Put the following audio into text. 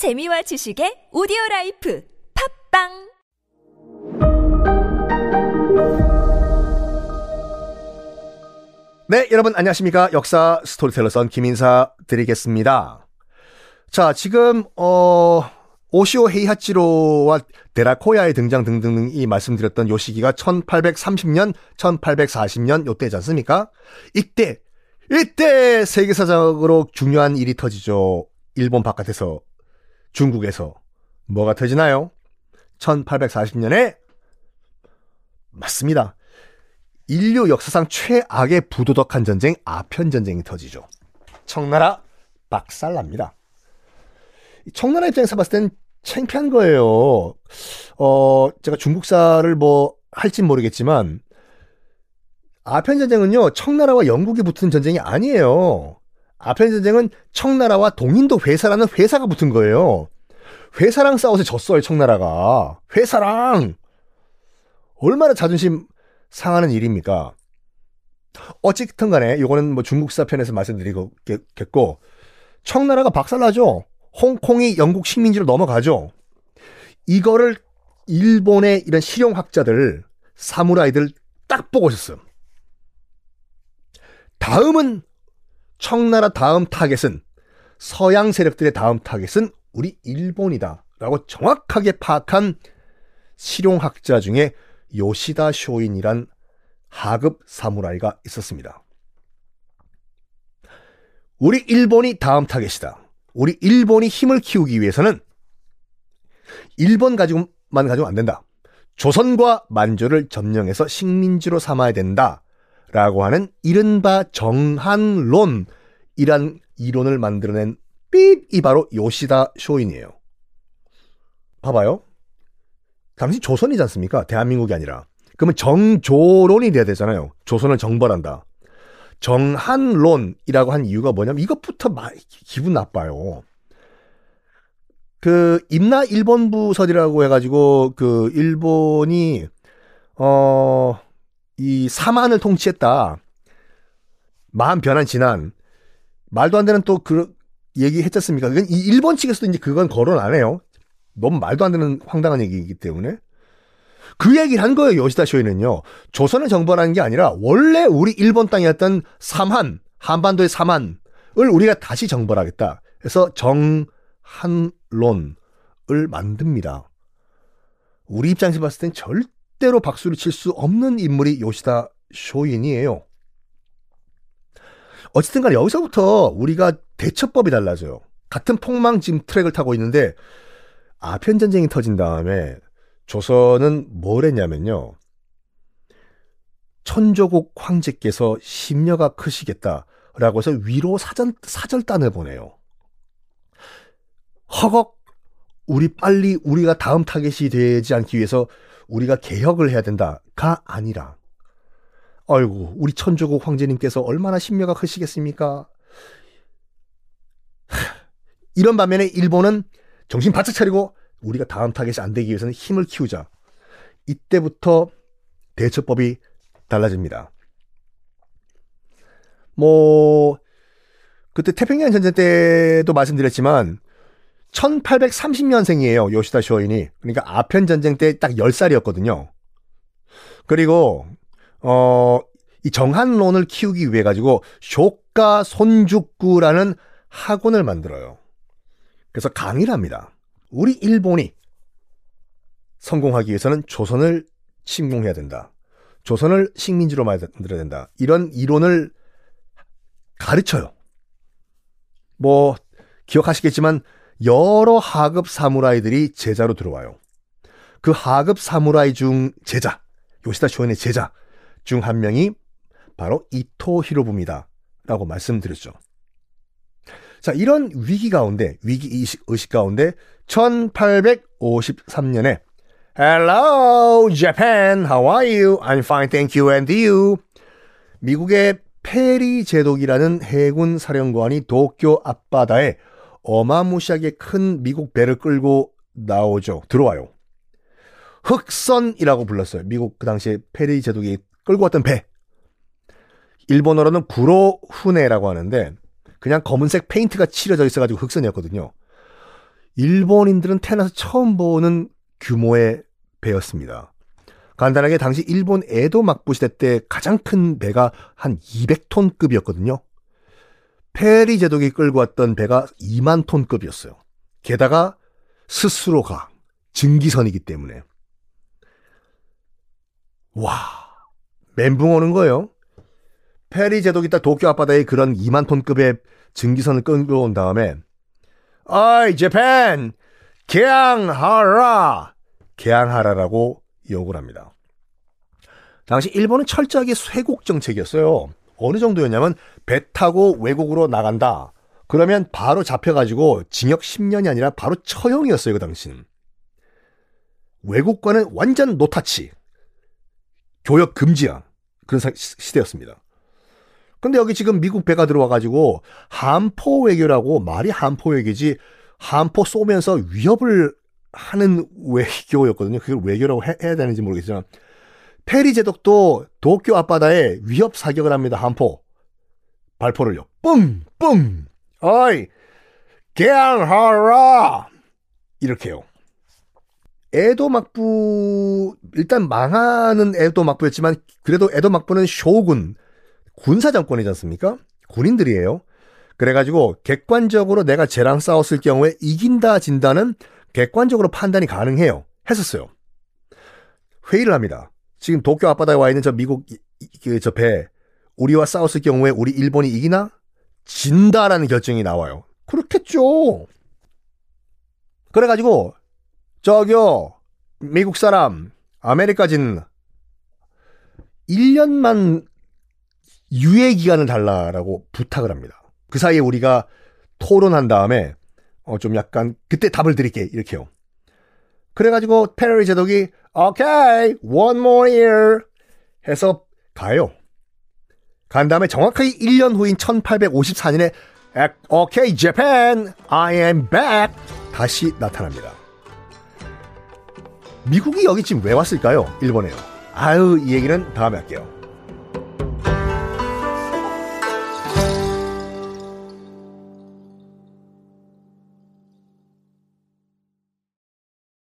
재미와 지식의 오디오 라이프 팟빵 네, 여러분 안녕하십니까? 역사 스토리텔러 썬킴 인사 드리겠습니다. 자, 지금 어 오시오 헤이하치로와 데라코야의 등장 등등 이 말씀드렸던 요 시기가 1830년, 1840년 요때지 않습니까? 이때 이때 세계사적으로 중요한 일이 터지죠. 일본 바깥에서 중국에서 뭐가 터지나요? 1840년에 맞습니다. 인류 역사상 최악의 부도덕한 전쟁 아편 전쟁이 터지죠. 청나라 박살납니다. 청나라 입장에서 봤을 땐 창피한 거예요. 어, 제가 중국사를 뭐 할진 모르겠지만 아편 전쟁은요. 청나라와 영국이 붙은 전쟁이 아니에요. 아편 전쟁은 청나라와 동인도 회사라는 회사가 붙은 거예요. 회사랑 싸워서 졌어요, 청나라가. 회사랑 얼마나 자존심 상하는 일입니까? 어쨌든 간에 이거는 뭐 중국사 편에서 말씀드리겠고 청나라가 박살나죠. 홍콩이 영국 식민지로 넘어가죠. 이거를 일본의 이런 실용학자들, 사무라이들 딱 보고 있었어요. 다음은 청나라 다음 타겟은 서양 세력들의 다음 타겟은 우리 일본이다. 라고 정확하게 파악한 실용학자 중에 요시다 쇼인이란 하급 사무라이가 있었습니다. 우리 일본이 다음 타겟이다. 우리 일본이 힘을 키우기 위해서는 일본 가지고만 가지고 안 된다. 조선과 만주를 점령해서 식민지로 삼아야 된다. 라고 하는 이른바 정한론이란 이론을 만들어낸 삐이 바로 요시다 쇼인이에요. 봐봐요. 당시 조선이지 않습니까? 대한민국이 아니라. 그러면 정조론이 돼야 되잖아요. 조선을 정벌한다. 정한론이라고 한 이유가 뭐냐면 이것부터 마, 기분 나빠요. 그 임나 일본부설이라고 해가지고 그 일본이 어 이 사만을 통치했다. 마음 변한 지난 말도 안 되는 또 그 얘기 했잖습니까? 그건 이 일본 측에서도 이제 그건 거론 안 해요. 너무 말도 안 되는 황당한 얘기이기 때문에 그 얘기를 한 거예요. 요시다 쇼이는요. 조선을 정벌하는 게 아니라 원래 우리 일본 땅이었던 삼한 한반도의 삼한을 우리가 다시 정벌하겠다. 그래서 정한론을 만듭니다. 우리 입장에서 봤을 땐 절대 로 박수를 칠 수 없는 인물이 요시다 쇼인이에요. 어쨌든 간에 여기서부터 우리가 대처법이 달라져요. 같은 폭망짐 트랙을 타고 있는데 아편 전쟁이 터진 다음에 조선은 뭘 했냐면요. 천조국 황제께서 심려가 크시겠다라고 해서 위로 사전 사절단을 보내요. 허걱 우리 빨리 우리가 다음 타겟이 되지 않기 위해서 우리가 개혁을 해야 된다가 아니라 아이고 우리 천조국 황제님께서 얼마나 심려가 크시겠습니까? 이런 반면에 일본은 정신 바짝 차리고 우리가 다음 타겟이 안 되기 위해서는 힘을 키우자. 이때부터 대처법이 달라집니다. 뭐 그때 태평양 전쟁 때도 말씀드렸지만 1830년생이에요. 요시다 쇼인이. 그러니까 아편 전쟁 때 딱 10살이었거든요. 그리고 어, 이 정한론을 키우기 위해 가지고 쇼가 손죽구라는 학원을 만들어요. 그래서 강의를 합니다. 우리 일본이 성공하기 위해서는 조선을 침공해야 된다. 조선을 식민지로 만들어야 된다. 이런 이론을 가르쳐요. 뭐 기억하시겠지만 여러 하급 사무라이들이 제자로 들어와요. 그 하급 사무라이 중 제자, 요시다 쇼인의 제자 중 한 명이 바로 이토 히로부입니다. 라고 말씀드렸죠. 자, 이런 위기 가운데, 위기 의식, 의식 가운데 1853년에 Hello, Japan. How are you? I'm fine, thank you. And you? 미국의 페리 제독이라는 해군 사령관이 도쿄 앞바다에 어마무시하게 큰 미국 배를 끌고 나오죠. 들어와요. 흑선이라고 불렀어요. 미국 그 당시에 페리 제독이 끌고 왔던 배. 일본어로는 黒船라고 하는데 그냥 검은색 페인트가 칠해져 있어가지고 흑선이었거든요. 일본인들은 태어나서 처음 보는 규모의 배였습니다. 간단하게 당시 일본 에도 막부 시대 때 가장 큰 배가 한 200톤급이었거든요. 페리 제독이 끌고 왔던 배가 2만 톤급이었어요. 게다가 스스로가 증기선이기 때문에. 와, 멘붕 오는 거예요. 페리 제독이 딱 도쿄 앞바다에 그런 2만 톤급의 증기선을 끌고 온 다음에 어이 재팬 개항하라 개항하라라고 욕을 합니다. 당시 일본은 철저하게 쇄국 정책이었어요. 어느 정도였냐면 배 타고 외국으로 나간다. 그러면 바로 잡혀가지고 징역 10년이 아니라 바로 처형이었어요, 그 당시는. 외국과는 완전 노타치. 교역 금지야. 그런 시대였습니다. 근데 여기 지금 미국 배가 들어와가지고 한포 외교라고 말이 한포 외교지 한포 쏘면서 위협을 하는 외교였거든요. 그걸 외교라고 해, 야 되는지 모르겠지만 페리 제독도 도쿄 앞바다에 위협 사격을 합니다. 한포 발포를요. 뿡 뿡. 어이 개항하라 이렇게요. 에도 막부 일단 망하는 에도 막부였지만 그래도 에도 막부는 쇼군 군사 정권이지 않습니까? 군인들이에요. 그래가지고 객관적으로 내가 쟤랑 싸웠을 경우에 이긴다 진다는 객관적으로 판단이 가능해요. 했었어요. 회의를 합니다. 지금 도쿄 앞바다에 와 있는 저 미국 그 저배 우리와 싸웠을 경우에 우리 일본이 이기나 진다라는 결정이 나와요. 그렇겠죠. 그래가지고 저기요 미국 사람 아메리카진 1년만 유예 기간을 달라라고 부탁을 합니다. 그 사이에 우리가 토론한 다음에 어 좀 약간 그때 답을 드릴게 이렇게요. 그래가지고 페러리 제독이 오케이 one more year 해서 가요. 간 다음에 정확하게 1년 후인 1854년에 오케이 재팬 I am back 다시 나타납니다. 미국이 여기 지금 왜 왔을까요? 일본에요. 아유 이 얘기는 다음에 할게요.